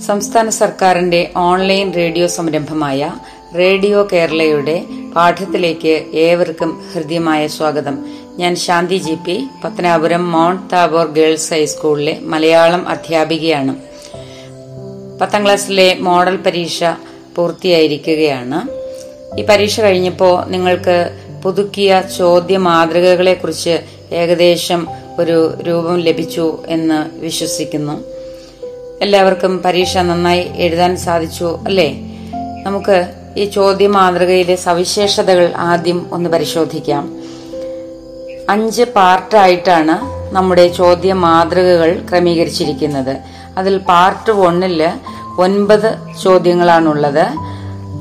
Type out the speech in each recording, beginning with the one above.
സംസ്ഥാന സർക്കാരിന്റെ online radio സംരംഭമായ റേഡിയോ കേരളയുടെ പാഠത്തിലേക്ക് ഏവർക്കും ഹൃദ്യമായ സ്വാഗതം. ഞാൻ Shanthi G P Pathanapuram Mount Tabor girls ഹൈസ്കൂളിലെ മലയാളം അധ്യാപികയാണ്. പത്താം ക്ലാസ്സിലെ മോഡൽ പരീക്ഷ പൂർത്തിയായിരിക്കുകയാണ്. ഈ പരീക്ഷ കഴിഞ്ഞപ്പോൾ നിങ്ങൾക്ക് പുതുക്കിയ ചോദ്യ മാതൃകകളെ കുറിച്ച് ഏകദേശം ഒരു രൂപം ലഭിച്ചു എന്ന് വിശ്വസിക്കുന്നു. എല്ലാവർക്കും പരീക്ഷ നന്നായി എഴുതാൻ സാധിച്ചു അല്ലേ? നമുക്ക് ഈ ചോദ്യ മാതൃകയിലെ സവിശേഷതകൾ ആദ്യം ഒന്ന് പരിശോധിക്കാം. അഞ്ച് പാർട്ടായിട്ടാണ് നമ്മുടെ ചോദ്യ മാതൃകകൾ ക്രമീകരിച്ചിരിക്കുന്നത്. അതിൽ പാർട്ട് വണ്ണിൽ ഒൻപത് ചോദ്യങ്ങളാണുള്ളത്.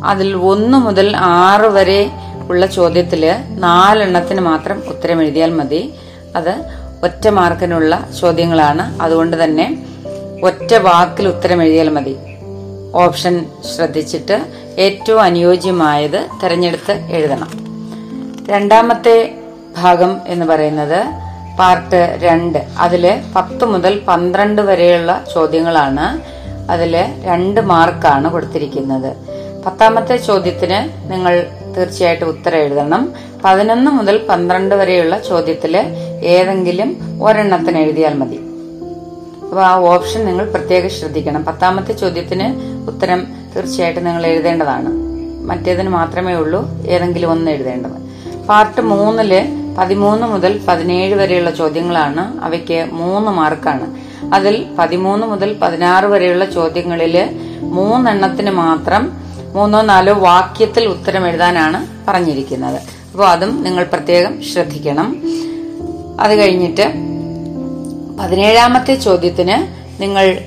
അതിൽ ഒന്ന് മുതൽ ആറ് വരെ ഉള്ള ചോദ്യത്തിൽ നാലെണ്ണത്തിന് മാത്രം ഉത്തരം എഴുതിയാൽ മതി. അത് ഒറ്റ മാർക്കിനുള്ള ചോദ്യങ്ങളാണ്. അതുകൊണ്ട് തന്നെ ഒറ്റ വാക്കിൽ ഉത്തരം എഴുതിയാൽ മതി. ഓപ്ഷൻ ശ്രദ്ധിച്ചിട്ട് ഏറ്റവും അനുയോജ്യമായത് തിരഞ്ഞെടുത്ത് എഴുതണം. രണ്ടാമത്തെ ഭാഗം എന്ന് പറയുന്നത് പാർട്ട് രണ്ട്. അതിൽ പത്ത് മുതൽ പന്ത്രണ്ട് വരെയുള്ള ചോദ്യങ്ങളാണ് അതിൽ രണ്ട് മാർക്കാണ് കൊടുത്തിരിക്കുന്നത്. പത്താമത്തെ ചോദ്യത്തിന് നിങ്ങൾ തീർച്ചയായിട്ടും ഉത്തരം എഴുതണം. പതിനൊന്ന് മുതൽ പന്ത്രണ്ട് വരെയുള്ള ചോദ്യത്തിൽ ഏതെങ്കിലും ഒരെണ്ണത്തിന് എഴുതിയാൽ മതി. ഓപ്ഷൻ നിങ്ങൾ പ്രത്യേകം ശ്രദ്ധിക്കണം. പത്താമത്തെ ചോദ്യത്തിന് ഉത്തരം തീർച്ചയായിട്ടും നിങ്ങൾ എഴുതേണ്ടതാണ്. മറ്റേതിന് മാത്രമേ ഉള്ളൂ ഏതെങ്കിലും ഒന്ന് എഴുതേണ്ടത്. പാർട്ട് മൂന്നിൽ പതിമൂന്ന് മുതൽ പതിനേഴ് വരെയുള്ള ചോദ്യങ്ങളാണ്. അവയ്ക്ക് മൂന്ന് മാർക്കാണ്. അതിൽ പതിമൂന്ന് മുതൽ പതിനാറ് വരെയുള്ള ചോദ്യങ്ങളിൽ മൂന്നെണ്ണത്തിന് മാത്രം മൂന്നോ നാലോ വാക്യത്തിൽ ഉത്തരം എഴുതാനാണ് പറഞ്ഞിരിക്കുന്നത്. അപ്പോൾ അതും നിങ്ങൾ പ്രത്യേകം ശ്രദ്ധിക്കണം. അത് കഴിഞ്ഞിട്ട് പതിനേഴാമത്തെ ചോദ്യത്തിന് നിങ്ങൾ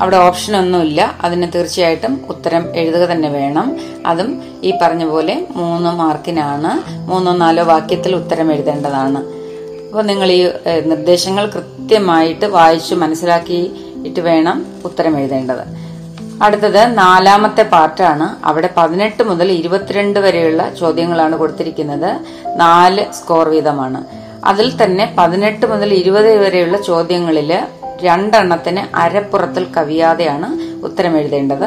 അവിടെ ഓപ്ഷൻ ഒന്നുമില്ല. അതിന് തീർച്ചയായിട്ടും ഉത്തരം എഴുതുക തന്നെ വേണം. അതും ഈ പറഞ്ഞ പോലെ മൂന്ന് മാർക്കിനാണ്. മൂന്നോ നാലോ വാക്യത്തിൽ ഉത്തരം എഴുതേണ്ടതാണ്. അപ്പോൾ നിങ്ങൾ ഈ നിർദ്ദേശങ്ങൾ കൃത്യമായിട്ട് വായിച്ചു മനസ്സിലാക്കിയിട്ട് വേണം ഉത്തരം എഴുതേണ്ടത്. അടുത്തത് നാലാമത്തെ പാർട്ടാണ്. അവിടെ പതിനെട്ട് മുതൽ ഇരുപത്തിരണ്ട് വരെയുള്ള ചോദ്യങ്ങളാണ് കൊടുത്തിരിക്കുന്നത്. നാല് സ്കോർ വീതമാണ്. അതിൽ തന്നെ പതിനെട്ട് മുതൽ ഇരുപത് വരെയുള്ള ചോദ്യങ്ങളിൽ രണ്ടെണ്ണത്തിന് അരപ്പുറത്തിൽ കവിയാതെയാണ് ഉത്തരം എഴുതേണ്ടത്.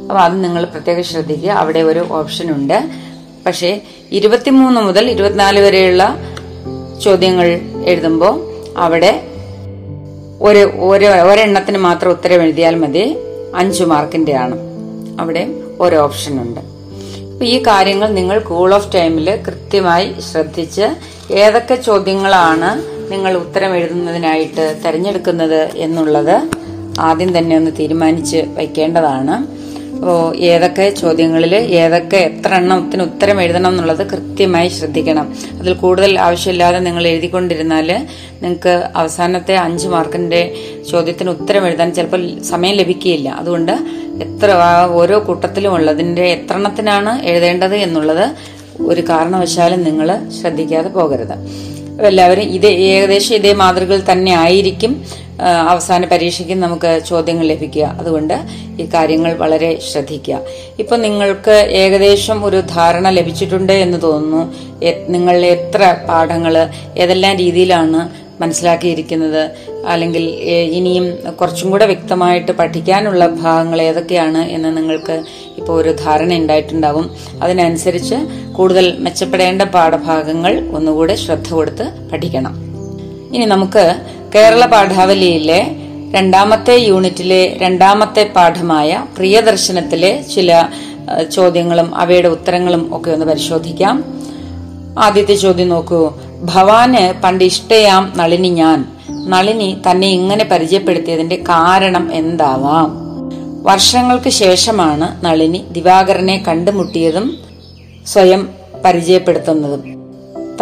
അപ്പൊ അത് നിങ്ങൾ പ്രത്യേകം ശ്രദ്ധിക്കുക. അവിടെ ഒരു ഓപ്ഷൻ ഉണ്ട്. പക്ഷേ ഇരുപത്തിമൂന്ന് മുതൽ ഇരുപത്തിനാല് വരെയുള്ള ചോദ്യങ്ങൾ എഴുതുമ്പോൾ അവിടെ ഒരു ഒരു ഒരെണ്ണത്തിന് മാത്രം ഉത്തരം എഴുതിയാൽ മതി. അഞ്ചു മാർക്കിന്റെ ആണ്. അവിടെ ഒരു ഓപ്ഷൻ ഉണ്ട്. ഈ കാര്യങ്ങൾ നിങ്ങൾ കൂൾ ഓഫ് ടൈമിൽ കൃത്യമായി ശ്രദ്ധിച്ച് ഏതൊക്കെ ചോദ്യങ്ങളാണ് നിങ്ങൾ ഉത്തരം എഴുതുന്നതിനായിട്ട് തിരഞ്ഞെടുക്കുന്നത് എന്നുള്ളത് ആദ്യം തന്നെ ഒന്ന് തീരുമാനിച്ച് വയ്ക്കേണ്ടതാണ്. അപ്പോൾ ഏതൊക്കെ ചോദ്യങ്ങളിൽ ഏതൊക്കെ എത്ര എണ്ണത്തിന് ഉത്തരം എഴുതണം എന്നുള്ളത് കൃത്യമായി ശ്രദ്ധിക്കണം. അതിൽ കൂടുതൽ ആവശ്യമില്ലാതെ നിങ്ങൾ എഴുതിക്കൊണ്ടിരുന്നാൽ നിങ്ങൾക്ക് അവസാനത്തെ അഞ്ച് മാർക്കിന്റെ ചോദ്യത്തിന് ഉത്തരം എഴുതാൻ ചിലപ്പോൾ സമയം ലഭിക്കുകയില്ല. അതുകൊണ്ട് എത്ര ഓരോ കൂട്ടത്തിലും ഉള്ളതിന്റെ എത്ര എണ്ണത്തിനാണ് എഴുതേണ്ടത് എന്നുള്ളത് ഒരു കാരണവശാലും നിങ്ങൾ ശ്രദ്ധിക്കാതെ പോകരുത്. എല്ലാവരും ഇതേ ഏകദേശം ഇതേ മാതൃകകൾ തന്നെ ആയിരിക്കും അവസാന പരീക്ഷയ്ക്ക് നമുക്ക് ചോദ്യങ്ങൾ ലഭിക്കുക. അതുകൊണ്ട് ഈ കാര്യങ്ങൾ വളരെ ശ്രദ്ധിക്കുക. ഇപ്പം നിങ്ങൾക്ക് ഏകദേശം ഒരു ധാരണ ലഭിച്ചിട്ടുണ്ട് എന്ന് തോന്നുന്നു. നിങ്ങൾ എത്ര പാഠങ്ങൾ ഏതെല്ലാം രീതിയിലാണ് മനസ്സിലാക്കിയിരിക്കുന്നത് അല്ലെങ്കിൽ ഇനിയും കുറച്ചും കൂടെ വ്യക്തമായിട്ട് പഠിക്കാനുള്ള ഭാഗങ്ങൾ ഏതൊക്കെയാണ് എന്ന് നിങ്ങൾക്ക് ഇപ്പോൾ ഒരു ധാരണ ഉണ്ടായിട്ടുണ്ടാവും. അതിനനുസരിച്ച് കൂടുതൽ മെച്ചപ്പെടേണ്ട പാഠഭാഗങ്ങൾ ഒന്നുകൂടെ ശ്രദ്ധ കൊടുത്ത് പഠിക്കണം. ഇനി നമുക്ക് കേരള പാഠാവലിയിലെ രണ്ടാമത്തെ യൂണിറ്റിലെ രണ്ടാമത്തെ പാഠമായ പ്രിയദർശനത്തിലെ ചില ചോദ്യങ്ങളും അവയുടെ ഉത്തരങ്ങളും ഒക്കെ ഒന്ന് പരിശോധിക്കാം. ആദ്യത്തെ ചോദ്യം നോക്കൂ. ഭവാന് പണ്ട് ഇഷ്ടയാം നളിനി ഞാൻ. നളിനി തന്നെ ഇങ്ങനെ പരിചയപ്പെടുത്തിയതിന്റെ കാരണം എന്താവാം? വർഷങ്ങൾക്ക് ശേഷമാണ് നളിനി ദിവാകരനെ കണ്ടുമുട്ടിയതും സ്വയം പരിചയപ്പെടുത്തുന്നതും.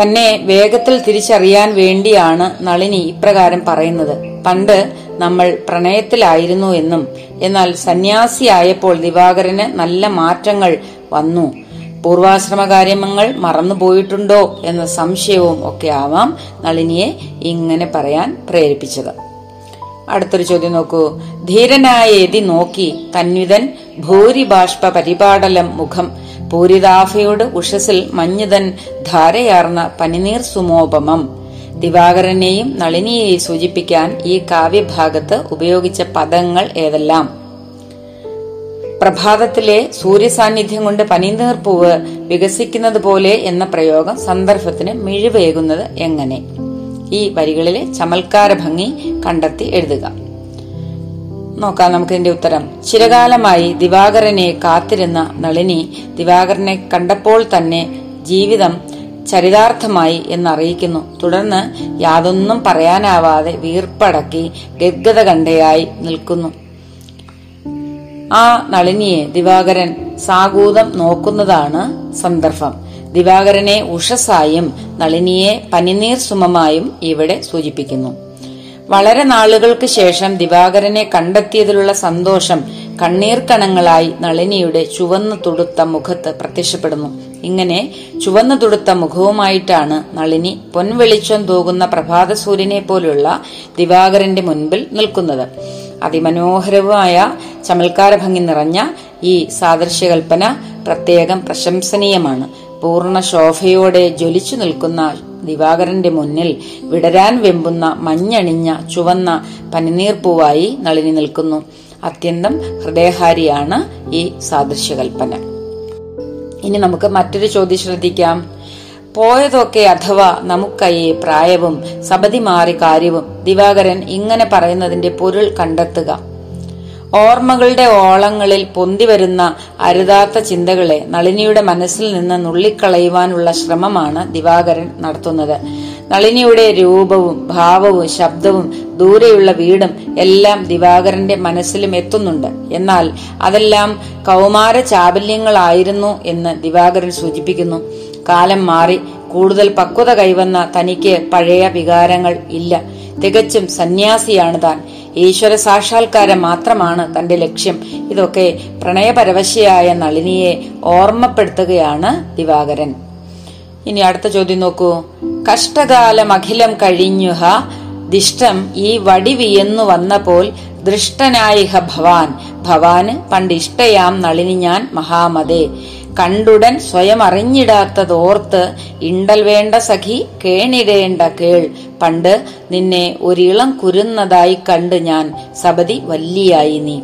തന്നെ വേഗത്തിൽ തിരിച്ചറിയാൻ വേണ്ടിയാണ് നളിനി ഇപ്രകാരം പറയുന്നത്. പണ്ട് നമ്മൾ പ്രണയത്തിലായിരുന്നു എന്നും എന്നാൽ സന്യാസിയായപ്പോൾ ദിവാകരന് നല്ല മാറ്റങ്ങൾ വന്നു. പൂർവാശ്രമ കാര്യങ്ങൾ മറന്നുപോയിട്ടുണ്ടോ എന്ന സംശയവും ഒക്കെ ആവാം നളിനിയെ ഇങ്ങനെ പറയാൻ പ്രേരിപ്പിച്ചത്. അടുത്തൊരു ചോദ്യം നോക്കൂ. ധീരനായ എതി നോക്കി തന്വിതൻ ഭൂരിബാഷ്പ പരിപാടലം മുഖം. പൂരിതാഫയോട് ഉഷസിൽ മഞ്ഞുതൻ ധാരയാർന്ന പനിനീർ സുമോപമം. ദിവാകരനെയും നളിനിയെയും സൂചിപ്പിക്കാൻ ഈ കാവ്യഭാഗത്ത് ഉപയോഗിച്ച പദങ്ങൾ ഏതെല്ലാം? പ്രഭാതത്തിലെ സൂര്യസാന്നിധ്യം കൊണ്ട് പനിനീർപ്പൂവ് വികസിക്കുന്നത് പോലെ എന്ന പ്രയോഗം സന്ദർഭത്തിന് മിഴിവേകുന്നത് എങ്ങനെ? ഈ വരികളിലെ ചമൽക്കാര ഭംഗി കണ്ടെത്തി എഴുതുക. നോക്കാം നമുക്ക് ഇതിന്റെ ഉത്തരം. ചിരകാലമായി ദിവാകരനെ കാത്തിരുന്ന നളിനി ദിവാകരനെ കണ്ടപ്പോൾ തന്നെ ജീവിതം ചരിതാർത്ഥമായി എന്നറിയിക്കുന്നു. തുടർന്ന് യാതൊന്നും പറയാനാവാതെ വീർപ്പടക്കി ഗദ്ഗത കണ്ടയായി നിൽക്കുന്നു. ആ നളിനിയെ ദിവാകരൻ സാഗൂതം നോക്കുന്നതാണ് സന്ദർഭം. ദിവാകരനെ ഉഷസായും നളിനിയെ പനിനീർ സുമമായും ഇവിടെ സൂചിപ്പിക്കുന്നു. വളരെ നാളുകൾക്ക് ശേഷം ദിവാകരനെ കണ്ടെത്തിയതിലുള്ള സന്തോഷം കണ്ണീർക്കണങ്ങളായി നളിനിയുടെ ചുവന്നു തുടുത്ത മുഖത്ത് പ്രത്യക്ഷപ്പെടുന്നു. ഇങ്ങനെ ചുവന്നു തുടുത്ത മുഖവുമായിട്ടാണ് നളിനി പൊൻവെളിച്ചം തൂകുന്ന പ്രഭാത സൂര്യനെ പോലുള്ള ദിവാകരന്റെ മുൻപിൽ നിൽക്കുന്നത്. അതിമനോഹരവുമായ ചമൽക്കാര ഭംഗി നിറഞ്ഞ ഈ സാദൃശ്യകൽപ്പന പ്രത്യേകം പ്രശംസനീയമാണ്. പൂർണ ശോഭയോടെ ജ്വലിച്ചു നിൽക്കുന്ന ദിവാകരന്റെ മുന്നിൽ വിടരാൻ വെമ്പുന്ന മഞ്ഞണിഞ്ഞ ചുവന്ന പനിനീർ പൂവായി നളിനി നിൽക്കുന്നു. അത്യന്തം ഹൃദയഹാരിയാണ് ഈ സാദൃശ്യകൽപ്പന. ഇനി നമുക്ക് മറ്റൊരു ചോദ്യം ശ്രദ്ധിക്കാം. പോയതൊക്കെ അഥവാ നമുക്കയ്യെ പ്രായവും സബതി മാറി കാര്യവും ദിവാകരൻ ഇങ്ങനെ പറയുന്നതിന്റെ പൊരുൾ കണ്ടെത്തുക. ഓർമ്മകളുടെ ഓളങ്ങളിൽ പൊന്തിവരുന്ന അരുതാത്ത ചിന്തകളെ നളിനിയുടെ മനസ്സിൽ നിന്ന് നുള്ളിക്കളയുവാനുള്ള ശ്രമമാണ് ദിവാകരൻ നടത്തുന്നത്. നളിനിയുടെ രൂപവും ഭാവവും ശബ്ദവും ദൂരെയുള്ള വീടും എല്ലാം ദിവാകരന്റെ മനസ്സിലും എത്തുന്നുണ്ട്. എന്നാൽ അതെല്ലാം കൗമാര ചാബല്യങ്ങളായിരുന്നു എന്ന് ദിവാകരൻ സൂചിപ്പിക്കുന്നു. കാലം മാറി കൂടുതൽ പക്വത കൈവന്ന തനിക്ക് പഴയ വികാരങ്ങൾ ഇല്ല. തികച്ചും സന്യാസിയാണ് താൻ. ഈശ്വര സാക്ഷാത്കാരം മാത്രമാണ് തന്റെ ലക്ഷ്യം. ഇതൊക്കെ പ്രണയപരവശയായ നളിനിയെ ഓർമ്മപ്പെടുത്തുകയാണ് ദിവാകരൻ. ഇനി അടുത്ത ചോദ്യം നോക്കൂ. കഷ്ടകാലം അഖിലം കഴിഞ്ഞുഹ ദിഷ്ടം ഈ വടി വിയന്നു വന്നപ്പോൾ ദൃഷ്ടനായിഹ ഭവാൻ. ഭവാന് പണ്ട് ഇഷ്ടയാം നളിനി ഞാൻ മഹാമതേ. കണ്ടുടൻ സ്വയം അറിഞ്ഞിടാത്തതോർത്ത് ഇണ്ടൽ വേണ്ട സഖി കേണിടേണ്ട കേൾ. പണ്ട് നിന്നെ ഒരിളം കുരുന്നതായി കണ്ട് ഞാൻ സബതി വല്ലിയായി നീ.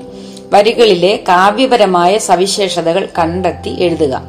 വരികളിലെ കാവ്യപരമായ സവിശേഷതകൾ കണ്ടെത്തി എഴുതുക.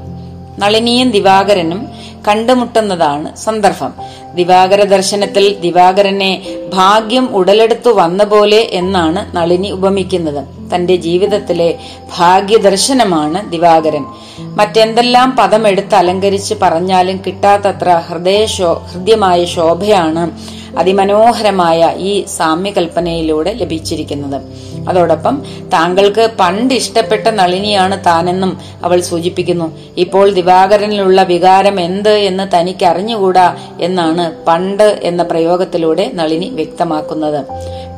നളിനിയും ദിവാകരനും കണ്ടുമുട്ടുന്നതാണ് സന്ദർഭം. ദിവാകര ദർശനത്തിൽ ദിവാകരനെ ഭാഗ്യം ഉടലെടുത്തു വന്ന പോലെ എന്നാണ് നളിനി ഉപമിക്കുന്നത്. തന്റെ ജീവിതത്തിലെ ഭാഗ്യദർശനമാണ് ദിവാകരൻ. മറ്റെന്തെല്ലാം പദമെടുത്ത് അലങ്കരിച്ച് പറഞ്ഞാലും കിട്ടാത്തത്ര ഹൃദയ ഹൃദ്യമായ ശോഭയാണ് അതിമനോഹരമായ ഈ സാമ്യകൽപ്പനയിലൂടെ ലഭിച്ചിരിക്കുന്നത്. അതോടൊപ്പം താങ്കൾക്ക് പണ്ട് ഇഷ്ടപ്പെട്ട നളിനിയാണ് താനെന്നും അവൾ സൂചിപ്പിക്കുന്നു. ഇപ്പോൾ ദിവാകരനിലുള്ള വികാരം എന്ത് എന്ന് തനിക്ക് അറിഞ്ഞുകൂടാ എന്നാണ് പണ്ട് എന്ന പ്രയോഗത്തിലൂടെ നളിനി വ്യക്തമാക്കുന്നത്.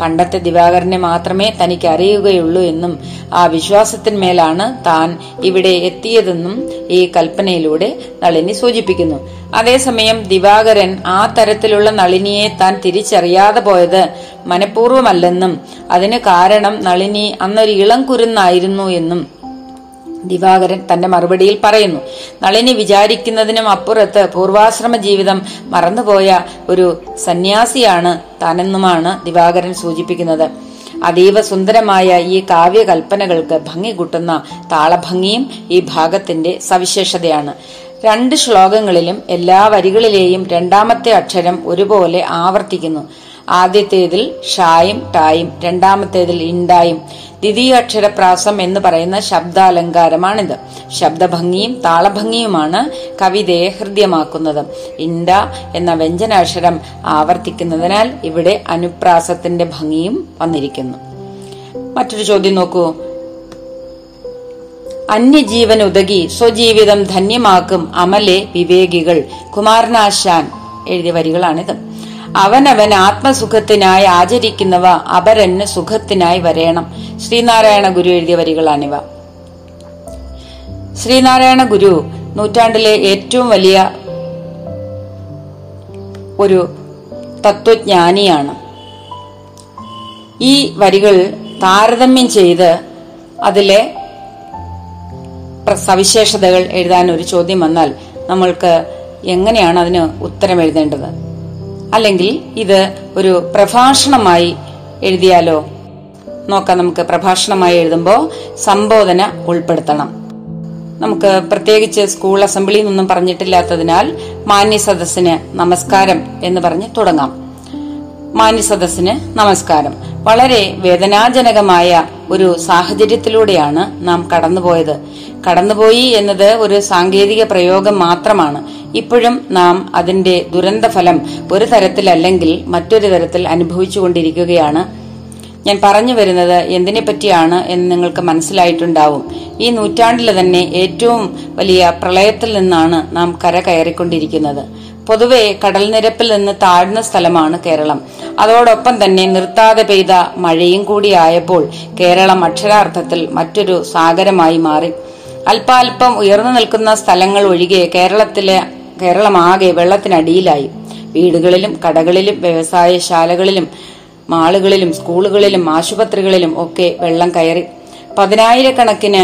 പണ്ടത്തെ ദിവാകരനെ മാത്രമേ തനിക്ക് അറിയുകയുള്ളൂ എന്നും ആ വിശ്വാസത്തിന്മേലാണ് താൻ ഇവിടെ എത്തിയതെന്നും ഈ കൽപ്പനയിലൂടെ നളിനി സൂചിപ്പിക്കുന്നു. അതേസമയം ദിവാകരൻ ആ തരത്തിലുള്ള നളിനിയെ താൻ തിരിച്ചറിയാതെ പോയത് മനഃപൂർവമല്ലെന്നും അതിന് കാരണം നളിനി അന്നൊരു ഇളം കുരുന്നായിരുന്നു എന്നും ദിവാകരൻ തന്റെ മറുപടിയിൽ പറയുന്നു നളിനി വിചാരിക്കുന്നതിനും അപ്പുറത്ത് പൂർവാശ്രമ ജീവിതം മറന്നുപോയ ഒരു സന്യാസിയാണ് താനെന്നുമാണ് ദിവാകരൻ സൂചിപ്പിക്കുന്നത്. അതീവ സുന്ദരമായ ഈ കാവ്യകൽപ്പനകൾക്ക് ഭംഗി കൂട്ടുന്ന താളഭംഗിയും ഈ ഭാഗത്തിന്റെ സവിശേഷതയാണ്. രണ്ട് ശ്ലോകങ്ങളിലും എല്ലാ വരികളിലെയും രണ്ടാമത്തെ അക്ഷരം ഒരുപോലെ ആവർത്തിക്കുന്നു. ആദ്യത്തേതിൽ ഷായും ടായും രണ്ടാമത്തേതിൽ ഇണ്ടായും. അക്ഷരപ്രാസം എന്ന് പറയുന്ന ശബ്ദാലങ്കാരമാണിത്. ശബ്ദഭംഗിയും താളഭംഗിയുമാണ് കവിതയെ ഹൃദ്യമാക്കുന്നത്. ഇണ്ട എന്ന വ്യഞ്ജനാക്ഷരം ആവർത്തിക്കുന്നതിനാൽ ഇവിടെ അനുപ്രാസത്തിന്റെ ഭംഗിയും വന്നിരിക്കുന്നു. മറ്റൊരു ചോദ്യം നോക്കൂ. അന്യജീവൻ ഉതകി സ്വജീവിതം ധന്യമാക്കും അമലെ വിവേകികൾ. കുമാരനാശാൻ എഴുതിയ വരികളാണിത്. അവനവൻ ആത്മസുഖത്തിനായി ആചരിക്കുന്നവ അപരന് സുഖത്തിനായി വരേണം. ശ്രീനാരായണ ഗുരു എഴുതിയ വരികളാണിവ. ശ്രീനാരായണ ഗുരു നൂറ്റാണ്ടിലെ ഏറ്റവും വലിയ ഒരു തത്വജ്ഞാനിയാണ്. ഈ വരികൾ താരതമ്യം ചെയ്ത് അതിലെ സവിശേഷതകൾ എഴുതാൻ ഒരു ചോദ്യം വന്നാൽ നമ്മൾക്ക് എങ്ങനെയാണ് അതിന് ഉത്തരം എഴുതേണ്ടത്? അല്ലെങ്കിൽ ഇത് ഒരു പ്രഭാഷണമായി എഴുതിയാലോ? നോക്കാം നമുക്ക് പ്രഭാഷണമായി എഴുതുമ്പോൾ സംബോധന ഉൾപ്പെടുത്തണം. നമുക്ക് പ്രത്യേകിച്ച് സ്കൂൾ അസംബ്ലിയിൽ നിന്നും പറഞ്ഞിട്ടില്ലാത്തതിനാൽ മാന്യ സദസ്സിന് നമസ്കാരം എന്ന് പറഞ്ഞ് തുടങ്ങാം. മാന്യ സദസ്സിന് നമസ്കാരം. വളരെ വേദനാജനകമായ ഒരു സാഹചര്യത്തിലൂടെയാണ് നാം കടന്നുപോയത്. കടന്നുപോയി എന്നത് ഒരു സാങ്കേതിക പ്രയോഗം മാത്രമാണ്. ഇപ്പോഴും നാം അതിന്റെ ദുരന്തഫലം ഒരു തരത്തിലല്ലെങ്കിൽ മറ്റൊരു തരത്തിൽ അനുഭവിച്ചുകൊണ്ടിരിക്കുകയാണ്. ഞാൻ പറഞ്ഞു വരുന്നത് എന്തിനെ പറ്റിയാണ് എന്ന് നിങ്ങൾക്ക് മനസ്സിലായിട്ടുണ്ടാവും. ഈ നൂറ്റാണ്ടിലെ തന്നെ ഏറ്റവും വലിയ പ്രളയത്തിൽ നിന്നാണ് നാം കര കയറിക്കൊണ്ടിരിക്കുന്നത്. പൊതുവെ കടൽനിരപ്പിൽ നിന്ന് താഴ്ന്ന സ്ഥലമാണ് കേരളം. അതോടൊപ്പം തന്നെ നിർത്താതെ പെയ്ത മഴയും കൂടിയായപ്പോൾ കേരളം അക്ഷരാർത്ഥത്തിൽ മറ്റൊരു സാഗരമായി മാറി. അല്പാൽപ്പം ഉയർന്നു നിൽക്കുന്ന സ്ഥലങ്ങൾ ഒഴികെ കേരളത്തിലെ കേരളമാകെ വെള്ളത്തിനടിയിലായി. വീടുകളിലും കടകളിലും വ്യവസായശാലകളിലും മാളുകളിലും സ്കൂളുകളിലും ആശുപത്രികളിലും ഒക്കെ വെള്ളം കയറി. പതിനായിരക്കണക്കിന്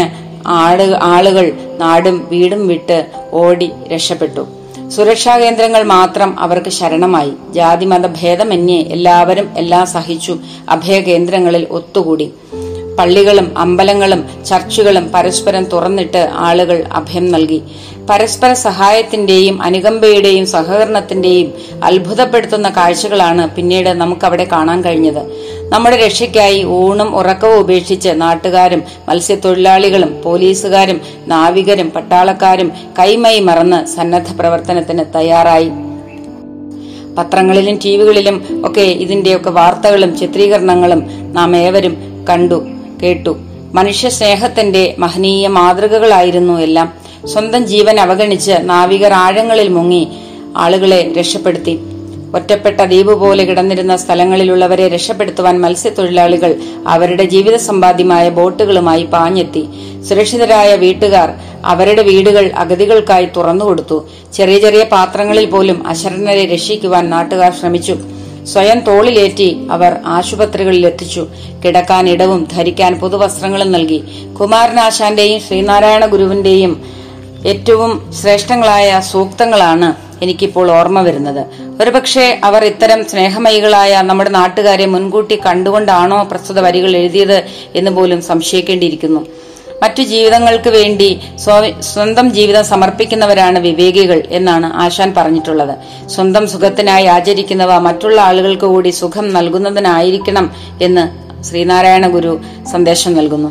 ആളുകൾ നാടും വീടും വിട്ട് ഓടി രക്ഷപ്പെട്ടു. സുരക്ഷാ കേന്ദ്രങ്ങൾ മാത്രം അവർക്ക് ശരണമായി. ജാതിമത ഭേദമന്യേ എല്ലാവരും എല്ലാം സഹിച്ചു അഭയ കേന്ദ്രങ്ങളിൽ ഒത്തുകൂടി. പള്ളികളും അമ്പലങ്ങളും ചർച്ചുകളും പരസ്പരം തുറന്നിട്ട് ആളുകൾ അഭയം നൽകി. പരസ്പര സഹായത്തിന്റെയും അനുകമ്പയുടെയും സഹകരണത്തിന്റെയും അത്ഭുതപ്പെടുത്തുന്ന കാഴ്ചകളാണ് പിന്നീട് നമുക്കവിടെ കാണാൻ കഴിഞ്ഞത്. നമ്മുടെ രക്ഷയ്ക്കായി ഊണും ഉറക്കവും ഉപേക്ഷിച്ച് നാട്ടുകാരും മത്സ്യത്തൊഴിലാളികളും പോലീസുകാരും നാവികരും പട്ടാളക്കാരും കൈമൈ മറന്ന് സന്നദ്ധ പ്രവർത്തനത്തിന് തയ്യാറായി. പത്രങ്ങളിലും ടിവികളിലും ഒക്കെ ഇതിന്റെയൊക്കെ വാർത്തകളും ചിത്രീകരണങ്ങളും നാം ഏവരും കണ്ടു കേട്ടു. മനുഷ്യ സ്നേഹത്തിന്റെ മഹനീയ മാതൃകകളായിരുന്നു എല്ലാം. സ്വന്തം ജീവൻ അവഗണിച്ച് നാവികർ ആഴങ്ങളിൽ മുങ്ങി ആളുകളെ രക്ഷപ്പെടുത്തി. ഒറ്റപ്പെട്ട ദ്വീപ് പോലെ കിടന്നിരുന്ന സ്ഥലങ്ങളിലുള്ളവരെ രക്ഷപ്പെടുത്തുവാൻ മത്സ്യത്തൊഴിലാളികൾ അവരുടെ ജീവിത സമ്പാദ്യമായ ബോട്ടുകളുമായി പാഞ്ഞെത്തി. സുരക്ഷിതരായ വീട്ടുകാർ അവരുടെ വീടുകൾ അഗതികൾക്കായി തുറന്നുകൊടുത്തു ചെറിയ ചെറിയ പാത്രങ്ങളിൽ പോലും അശരണരെ രക്ഷിക്കുവാൻ നാട്ടുകാർ ശ്രമിച്ചു. സ്വയം തോളിലേറ്റി അവർ ആശുപത്രികളിൽ എത്തിച്ചു. കിടക്കാൻ ഇടവും ധരിക്കാൻ പുതുവസ്ത്രങ്ങളും നൽകി. കുമാരനാശാന്റെയും ശ്രീനാരായണ ഗുരുവിന്റെയും ഏറ്റവും ശ്രേഷ്ഠങ്ങളായ സൂക്തങ്ങളാണ് എനിക്കിപ്പോൾ ഓർമ്മ വരുന്നത്. ഒരുപക്ഷെ അവർ ഇത്തരം സ്നേഹമയികളായ നമ്മുടെ നാട്ടുകാരെ മുൻകൂട്ടി കണ്ടുകൊണ്ടാണോ പ്രസ്തുത വരികൾ എഴുതിയത് എന്ന് പോലും സംശയിക്കേണ്ടിയിരിക്കുന്നു. മറ്റു ജീവിതങ്ങൾക്ക് വേണ്ടി സ്വന്തം ജീവിതം സമർപ്പിക്കുന്നവരാണ് വിവേകികൾ എന്നാണ് ആശാൻ പറഞ്ഞിട്ടുള്ളത്. സ്വന്തം സുഖത്തിനായി ആചരിക്കുന്നവ മറ്റുള്ള ആളുകൾക്ക് കൂടി സുഖം നൽകുന്നതിനായിരിക്കണം എന്ന് ശ്രീനാരായണ ഗുരു സന്ദേശം നൽകുന്നു.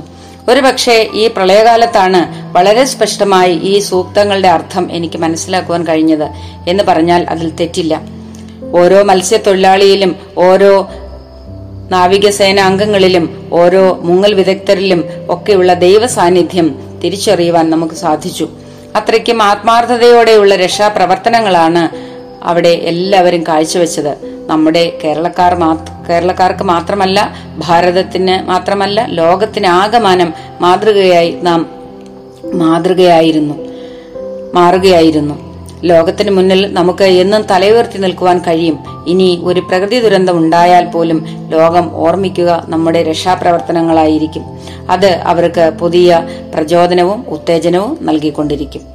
ഒരുപക്ഷെ ഈ പ്രളയകാലത്താണ് വളരെ സ്പഷ്ടമായി ഈ സൂക്തങ്ങളുടെ അർത്ഥം എനിക്ക് മനസ്സിലാക്കുവാൻ കഴിഞ്ഞത് എന്ന് പറഞ്ഞാൽ അതിൽ തെറ്റില്ല. ഓരോ മത്സ്യത്തൊഴിലാളിയിലും ഓരോ നാവികസേന അംഗങ്ങളിലും ഓരോ മുങ്ങൽ വിദഗ്ധരിലും ഒക്കെയുള്ള ദൈവ സാന്നിധ്യം തിരിച്ചറിയുവാൻ നമുക്ക് സാധിച്ചു. അത്രയ്ക്കും ആത്മാർത്ഥതയോടെയുള്ള രക്ഷാപ്രവർത്തനങ്ങളാണ് അവിടെ എല്ലാവരും കാഴ്ചവെച്ചത്. നമ്മുടെ കേരളക്കാർ മാത്ര കേരളക്കാർക്ക് മാത്രമല്ല ഭാരതത്തിന് മാത്രമല്ല ലോകത്തിന് ആകമാനം മാതൃകയായി നാം മാതൃകയായിരുന്നു മാറുകയായിരുന്നു. ലോകത്തിന് മുന്നിൽ നമുക്ക് എന്നും തലയുയർത്തി നിൽക്കുവാൻ കഴിയും. ഇനി ഒരു പ്രകൃതി ദുരന്തം ഉണ്ടായാൽ പോലും ലോകം ഓർമ്മിക്കുക നമ്മുടെ രക്ഷാപ്രവർത്തനങ്ങളായിരിക്കും. അത് അവർക്ക് പുതിയ പ്രചോദനവും ഉത്തേജനവും നൽകിക്കൊണ്ടിരിക്കും.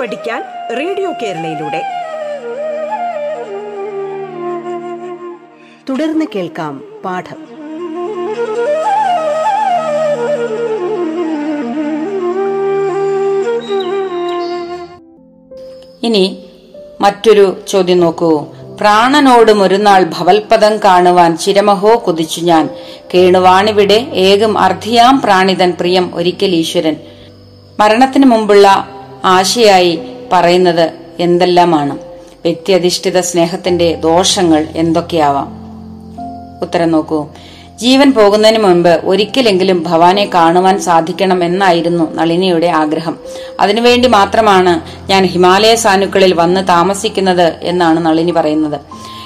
പഠിക്കാൻ റേഡിയോ കേരളയിലൂടെ. തുടർന്ന് കേൾക്കാം പാഠം. ഇനി മറ്റൊരു ചോദ്യം നോക്കൂ. പ്രാണനോടും ഒരുനാൾ ഭവൽപദം കാണുവാൻ ചിരമഹോ കുതിച്ചു ഞാൻ. കേണുവാണിവിടെ ഏകം അർദ്ധിയാം പ്രാണിതൻ പ്രിയം ഒരിക്കൽ ഈശ്വരൻ. മരണത്തിന് മുമ്പുള്ള ആശയായി പറയുന്നത് എന്തെല്ലാമാണ്? വ്യക്തിയധിഷ്ഠിത സ്നേഹത്തിന്റെ ദോഷങ്ങൾ എന്തൊക്കെയാവാം? ഉത്തരം നോക്കൂ. ജീവൻ പോകുന്നതിന് മുൻപ് ഒരിക്കലെങ്കിലും ഭവാനെ കാണുവാൻ സാധിക്കണം എന്നായിരുന്നു നളിനിയുടെ ആഗ്രഹം. അതിനുവേണ്ടി മാത്രമാണ് ഞാൻ ഹിമാലയ സാനുക്കളിൽ വന്ന് താമസിക്കുന്നത് എന്നാണ് നളിനി പറയുന്നത്.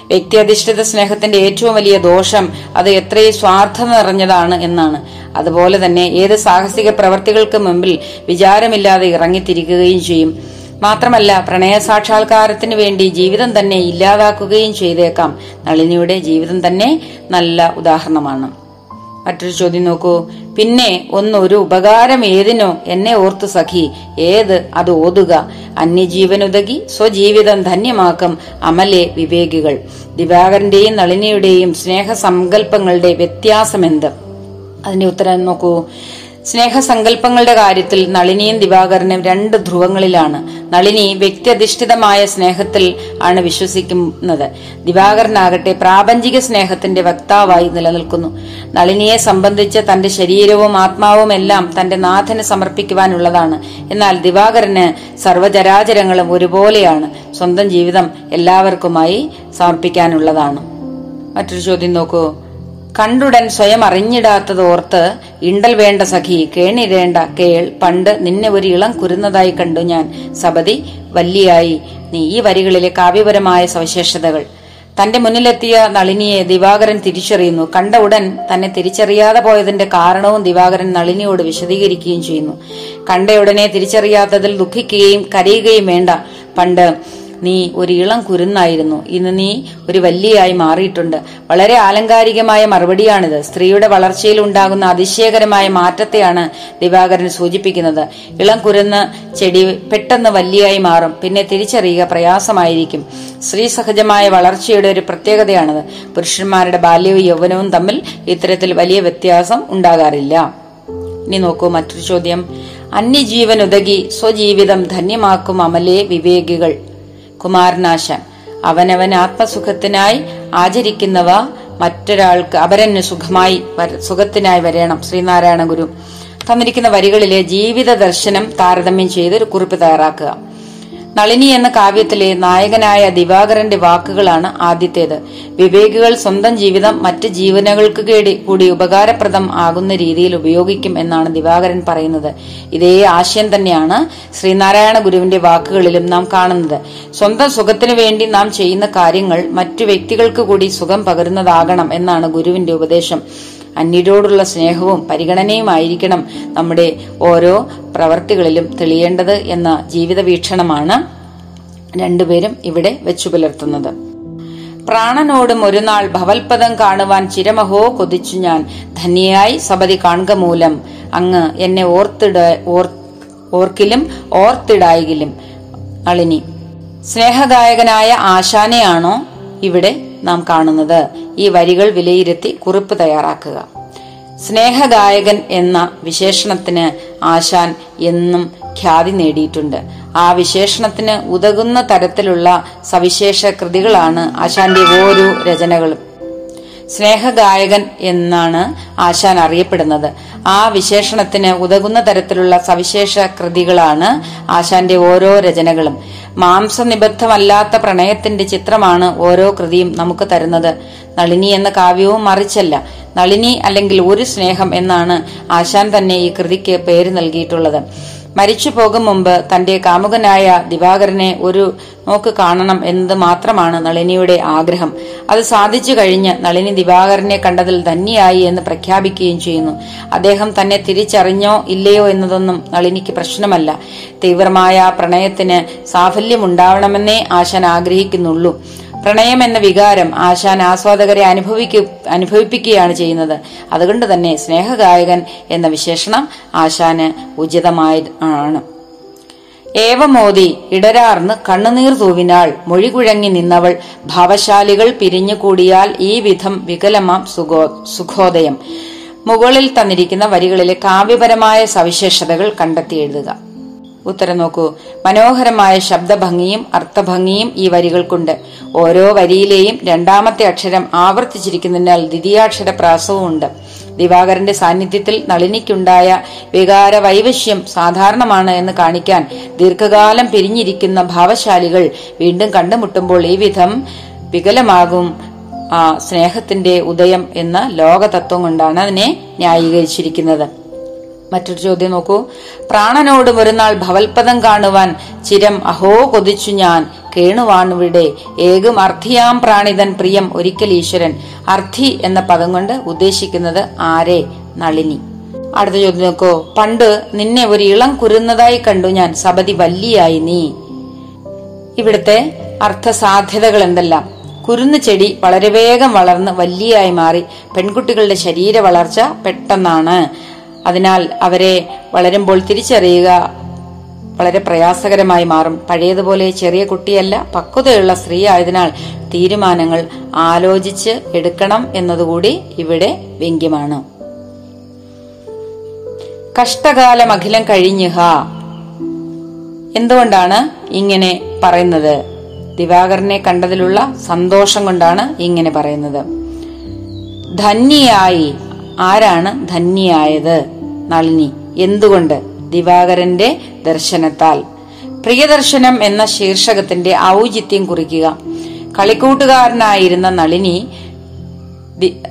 വ്യക്തിയധിഷ്ഠിത സ്നേഹത്തിന്റെ ഏറ്റവും വലിയ ദോഷം അത് എത്രയും സ്വാർത്ഥം നിറഞ്ഞതാണ് എന്നാണ്. അതുപോലെ തന്നെ ഏത് സാഹസിക പ്രവർത്തികൾക്ക് മുമ്പിൽ വിചാരമില്ലാതെ ഇറങ്ങിത്തിരിക്കുകയും ചെയ്യും. മാത്രമല്ല പ്രണയ സാക്ഷാത്കാരത്തിന് വേണ്ടി ജീവിതം തന്നെ ഇല്ലാതാക്കുകയും ചെയ്തേക്കാം. നളിനിയുടെ ജീവിതം തന്നെ നല്ല ഉദാഹരണമാണ്. മറ്റൊരു ചോദ്യം നോക്കൂ. പിന്നെ ഒന്നൊരു ഉപകാരം ഏതിനോ? എന്നെ ഓർത്തു സഖി. ഏത്? അത് ഓതുക. അന്യജീവനുതകി സ്വജീവിതം ധന്യമാക്കും അമലെ വിവേകികൾ. ദിവാകരന്റെയും നളിനിയുടെയും സ്നേഹസങ്കല്പങ്ങളുടെ വ്യത്യാസമെന്ത്? അതിന്റെ ഉത്തരം നോക്കൂ. സ്നേഹസങ്കല്പങ്ങളുടെ കാര്യത്തിൽ നളിനിയും ദിവാകരനും രണ്ട് ധ്രുവങ്ങളിലാണ്. നളിനി വ്യക്തിയധിഷ്ഠിതമായ സ്നേഹത്തിൽ ആണ് വിശ്വസിക്കുന്നത്. ദിവാകരനാകട്ടെ പ്രാപഞ്ചിക സ്നേഹത്തിന്റെ വക്താവായി നിലനിൽക്കുന്നു. നളിനിയെ സംബന്ധിച്ച് തന്റെ ശരീരവും ആത്മാവും എല്ലാം തന്റെ നാഥന് സമർപ്പിക്കുവാനുള്ളതാണ്. എന്നാൽ ദിവാകരന് സർവചരാചരങ്ങളും ഒരുപോലെയാണ്. സ്വന്തം ജീവിതം എല്ലാവർക്കുമായി സമർപ്പിക്കാനുള്ളതാണ്. മറ്റൊരു ചോദ്യം നോക്കൂ. കണ്ടുടൻ സ്വയം അറിഞ്ഞിടാത്തത് ഓർത്ത് ഇണ്ടൽ വേണ്ട സഖി കേണിരേണ്ട കേൾ. പണ്ട് നിന്നെ ഒരു ഇളം കുരുന്നതായി കണ്ടു ഞാൻ. സബതി വല്ലിയായി നീ ഈ വരികളിലെ കാവ്യപരമായ സവിശേഷതകൾ. തന്റെ മുന്നിലെത്തിയ നളിനിയെ ദിവാകരൻ തിരിച്ചറിയുന്നു. കണ്ട ഉടൻ തന്നെ തിരിച്ചറിയാതെ പോയതിന്റെ കാരണവും ദിവാകരൻ നളിനിയോട് വിശദീകരിക്കുകയും ചെയ്യുന്നു. കണ്ട ഉടനെ തിരിച്ചറിയാത്തതിൽ ദുഃഖിക്കുകയും കരയുകയും വേണ്ട. പണ്ട് നീ ഒരു ഇളം കുരുന്നായിരുന്നു. ഇന്ന് നീ ഒരു വല്ലിയായി മാറിയിട്ടുണ്ട്. വളരെ ആലങ്കാരികമായ മറുപടിയാണിത്. സ്ത്രീയുടെ വളർച്ചയിൽ ഉണ്ടാകുന്ന അതിശയകരമായ മാറ്റത്തെയാണ് ദിവാകരൻ സൂചിപ്പിക്കുന്നത്. ഇളം കുരുന്ന് ചെടി പെട്ടെന്ന് വല്ലിയായി മാറും. പിന്നെ തിരിച്ചറിയുക പ്രയാസമായിരിക്കും. സ്ത്രീ സഹജമായ വളർച്ചയുടെ ഒരു പ്രത്യേകതയാണിത്. പുരുഷന്മാരുടെ ബാല്യവും യൗവനവും തമ്മിൽ ഇത്തരത്തിൽ വലിയ വ്യത്യാസം ഉണ്ടാകാറില്ല. ഇനി നോക്കൂ മറ്റൊരു ചോദ്യം. അന്യജീവൻ ഉതകി സ്വജീവിതം ധന്യമാക്കും അമലേ വിവേകികൾ. കുമാരനാശാൻ. അവനവൻ ആത്മസുഖത്തിനായി ആചരിക്കുന്നവ മറ്റൊരാൾക്ക് അപരന് സുഖമായി സുഖത്തിനായി വരണം. ശ്രീനാരായണ ഗുരു തന്നിരിക്കുന്ന വരികളിലെ ജീവിത ദർശനം താരതമ്യം ചെയ്ത് ഒരു കുറിപ്പ് തയ്യാറാക്കുക. നളിനി എന്ന കാവ്യത്തിലെ നായകനായ ദിവാകരന്റെ വാക്കുകളാണ് ആദ്യത്തേത്. വിവേകികൾ സ്വന്തം ജീവിതം മറ്റ് ജീവനകൾക്ക് കേടി കൂടി ഉപകാരപ്രദം ആകുന്ന രീതിയിൽ ഉപയോഗിക്കും എന്നാണ് ദിവാകരൻ പറയുന്നത്. ഇതേ ആശയം തന്നെയാണ് ശ്രീനാരായണ ഗുരുവിന്റെ വാക്കുകളിലും നാം കാണുന്നത്. സ്വന്തം സുഖത്തിനു വേണ്ടി നാം ചെയ്യുന്ന കാര്യങ്ങൾ മറ്റു വ്യക്തികൾക്ക് കൂടി സുഖം പകരുന്നതാകണം എന്നാണ് ഗുരുവിന്റെ ഉപദേശം. അന്യരോടുള്ള സ്നേഹവും പരിഗണനയുമായിരിക്കണം നമ്മുടെ ഓരോ പ്രവർത്തികളിലും തെളിയേണ്ടത് എന്ന ജീവിത വീക്ഷണമാണ് രണ്ടുപേരും ഇവിടെ വെച്ചു പുലർത്തുന്നത്. പ്രാണനോടും ഒരു നാൾ ഭവൽപദം കാണുവാൻ ചിരമഹോ കൊതിച്ചു ഞാൻ. ധന്യയായി സബതി കാണുക മൂലം അങ്ങ് എന്നെ ഓർത്തിട ഓർ- ഓർക്കിലും ഓർത്തിടായികിലും. അളിനി സ്നേഹഗായകനായ ആശാനെയാണോ ഇവിടെ നാം കാണുന്നത്? ഈ വരികൾ വിലയിരുത്തി കുറിപ്പ് തയ്യാറാക്കുക. സ്നേഹഗായകൻ എന്ന വിശേഷണത്തിന് ആശാൻ എന്നും ഖ്യാതി നേടിയിട്ടുണ്ട്. ആ വിശേഷണത്തിന് ഉതകുന്ന തരത്തിലുള്ള സവിശേഷ കൃതികളാണ് ആശാന്റെ ഓരോ രചനകളും. സ്നേഹഗായകൻ എന്നാണ് ആശാൻ അറിയപ്പെടുന്നത്. ആ വിശേഷണത്തിന് ഉതകുന്ന തരത്തിലുള്ള സവിശേഷ കൃതികളാണ് ആശാന്റെ ഓരോ രചനകളും. മാംസനിബദ്ധമല്ലാത്ത പ്രണയത്തിന്റെ ചിത്രമാണ് ഓരോ കൃതിയും നമുക്ക് തരുന്നത്. നളിനി എന്ന കാവ്യവും മറിച്ചല്ല. നളിനി അല്ലെങ്കിൽ ഒരു സ്നേഹം എന്നാണ് ആശാൻ തന്നെ ഈ കൃതിക്ക് പേര് നൽകിയിട്ടുള്ളത്. മരിച്ചു പോകും മുമ്പ് തന്റെ കാമുകനായ ദിവാകരനെ ഒരു നോക്ക് കാണണം എന്നത് മാത്രമാണ് നളിനിയുടെ ആഗ്രഹം. അത് സാധിച്ചു കഴിഞ്ഞ് നളിനി ദിവാകരനെ കണ്ടതിൽ ധന്യയായി എന്ന് പ്രഖ്യാപിക്കുകയും ചെയ്യുന്നു. അദ്ദേഹം തന്നെ തിരിച്ചറിഞ്ഞോ ഇല്ലയോ എന്നതൊന്നും നളിനിക്ക് പ്രശ്നമല്ല. തീവ്രമായ പ്രണയത്തിന് സാഫല്യമുണ്ടാവണമെന്നേ ആശാൻ ആഗ്രഹിക്കുന്നുള്ളൂ. പ്രണയം എന്ന വികാരം ആശാൻ ആസ്വാദകരെ അനുഭവിക്കു അനുഭവിപ്പിക്കുകയാണ് ചെയ്യുന്നത്. അതുകൊണ്ട് തന്നെ സ്നേഹഗായകൻ എന്ന വിശേഷണം ആശാന് ഉചിതമായ ആണ് ഏവമോതി ഇടരാർന്ന് കണ്ണുനീർ തൂവിനാൾ മൊഴികുഴങ്ങി നിന്നവൾ ഭാവശാലികൾ പിരിഞ്ഞുകൂടിയാൽ ഈ വിധം വികലമാം സുഖോ സുഖോദയം. മുകളിൽ തന്നിരിക്കുന്ന വരികളിലെ കാവ്യപരമായ സവിശേഷതകൾ കണ്ടെത്തി എഴുതുക. ഉത്തരം നോക്കൂ. മനോഹരമായ ശബ്ദഭംഗിയും അർത്ഥഭംഗിയും ഈ വരികൾക്കുണ്ട്. ഓരോ വരിയിലെയും രണ്ടാമത്തെ അക്ഷരം ആവർത്തിച്ചിരിക്കുന്നതിനാൽ ദ്വിതീയാക്ഷര പ്രാസവും ഉണ്ട് ദിവാകരന്റെ സാന്നിധ്യത്തിൽ നളിനിക്കുണ്ടായ വികാര വൈവശ്യം സാധാരണമാണ് എന്ന് കാണിക്കാൻ ദീർഘകാലം പിരിഞ്ഞിരിക്കുന്ന ഭാവശാലികൾ വീണ്ടും കണ്ടുമുട്ടുമ്പോൾ ഈ വിധം വികലമാകും. ആ സ്നേഹത്തിന്റെ ഉദയം എന്ന ലോകതത്വം കൊണ്ടാണ് അതിനെ ന്യായീകരിച്ചിരിക്കുന്നത്. മറ്റൊരു ചോദ്യം നോക്കൂ. പ്രാണനോട് ഒരു നാൾ ഭവൽപദം കാണുവാൻ ചിരം അഹോ കൊതിച്ചു ഞാൻ. കേണുവാണിവിടെ. ഏകും അർത്ഥിയാം പ്രാണിതൻ പ്രിയം ഒരിക്കൽ ഈശ്വരൻ. അർത്ഥി എന്ന പദം കൊണ്ട് ഉദ്ദേശിക്കുന്നത് ആരെ? നളിനി. അടുത്ത ചോദ്യം നോക്കൂ. പണ്ട് നിന്നെ ഒരു ഇളം കുരുന്നതായി കണ്ടു ഞാൻ. സബതി വല്ലിയായി നീ. ഇവിടുത്തെ അർത്ഥസാധ്യതകൾ എന്തെല്ലാം? കുരുന്ന് ചെടി വളരെ വേഗം വളർന്ന് വല്ലിയായി മാറി. പെൺകുട്ടികളുടെ ശരീര വളർച്ച പെട്ടെന്നാണ്. അതിനാൽ അവരെ വളരുമ്പോൾ തിരിച്ചറിയുക വളരെ പ്രയാസകരമായി മാറും. പഴയതുപോലെ ചെറിയ കുട്ടിയല്ല പക്വതയുള്ള സ്ത്രീ ആയതിനാൽ തീരുമാനങ്ങൾ ആലോചിച്ച് എടുക്കണം എന്നതുകൂടി ഇവിടെ വ്യംഗ്യമാണ്. കഷ്ടകാലം അഖിലം കഴിഞ്ഞുഹ എന്തുകൊണ്ടാണ് ഇങ്ങനെ പറയുന്നത്? ദിവാകരനെ കണ്ടതിലുള്ള സന്തോഷം കൊണ്ടാണ് ഇങ്ങനെ പറയുന്നത്. ധന്യയായി. ആരാണ് ധന്യയായത്? നളിനി എന്തുകൊണ്ട് ദിവാകരന്റെ ദർശനത്താൽ? പ്രിയദർശനം എന്ന ശീർഷകത്തിന്റെ ഔചിത്യം കുറിക്കുക. കളിക്കൂട്ടുകാരനായിരുന്ന നളിനി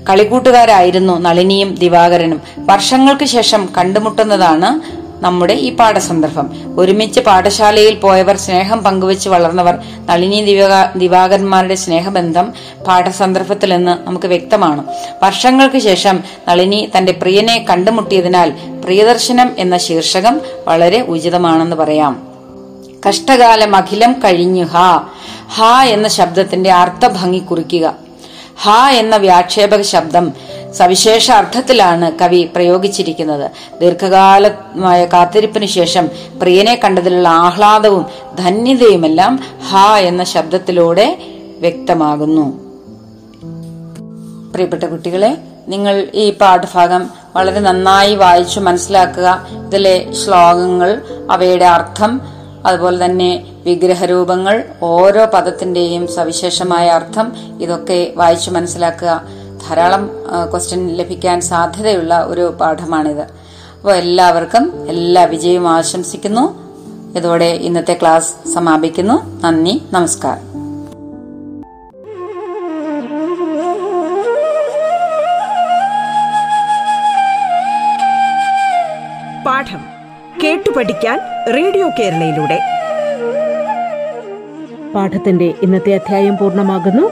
കളിക്കൂട്ടുകാരായിരുന്നു നളിനിയും ദിവാകരനും. വർഷങ്ങൾക്ക് ശേഷം കണ്ടുമുട്ടുന്നതാണ് നമ്മുടെ ഈ പാഠസന്ദർഭം. ഒരുമിച്ച് പാഠശാലയിൽ പോയവർ സ്നേഹം പങ്കുവെച്ച് വളർന്നവർ നളിനി ദിവാ- ദിവാകരന്മാരുടെ സ്നേഹബന്ധം പാഠസന്ദർഭത്തിൽ നിന്ന് നമുക്ക് വ്യക്തമാണ്. വർഷങ്ങൾക്ക് ശേഷം നളിനി തന്റെ പ്രിയനെ കണ്ടുമുട്ടിയതിനാൽ പ്രിയദർശനം എന്ന ശീർഷകം വളരെ ഉചിതമാണെന്ന് പറയാം. കഷ്ടകാലം അഖിലം കഴിഞ്ഞു ഹാ ഹാ എന്ന ശബ്ദത്തിന്റെ അർത്ഥഭംഗി കുറിക്കുക. ഹാ എന്ന വ്യാക്ഷേപക ശബ്ദം സവിശേഷ അർത്ഥത്തിലാണ് കവി പ്രയോഗിച്ചിരിക്കുന്നത്. ദീർഘകാലമായ കാത്തിരിപ്പിന് ശേഷം പ്രിയനെ കണ്ടതിലുള്ള ആഹ്ലാദവും ധന്യതയുമെല്ലാം ഹ എന്ന ശബ്ദത്തിലൂടെ വ്യക്തമാകുന്നു. പ്രിയപ്പെട്ട കുട്ടികളെ നിങ്ങൾ ഈ പാഠഭാഗം വളരെ നന്നായി വായിച്ചു മനസ്സിലാക്കുക. ഇതിലെ ശ്ലോകങ്ങൾ അവയുടെ അർത്ഥം അതുപോലെ തന്നെ വിഗ്രഹരൂപങ്ങൾ ഓരോ പദത്തിന്റെയും സവിശേഷമായ അർത്ഥം ഇതൊക്കെ വായിച്ചു മനസ്സിലാക്കുക. ധാരാളം ക്വസ്റ്റ്യൻ ലഭിക്കാൻ സാധ്യതയുള്ള ഒരു പാഠമാണിത്. അപ്പോൾ എല്ലാവർക്കും എല്ലാ വിജയവും ആശംസിക്കുന്നു. ഇതോടെ ഇന്നത്തെ ക്ലാസ് സമാപിക്കുന്നു. നന്ദി നമസ്കാരം. പാഠം കേട്ടു പഠിക്കാൻ റേഡിയോ കേരളയിലൂടെ. പാഠത്തിന്റെ ഇന്നത്തെ അധ്യായം പൂർണമാകുന്നു.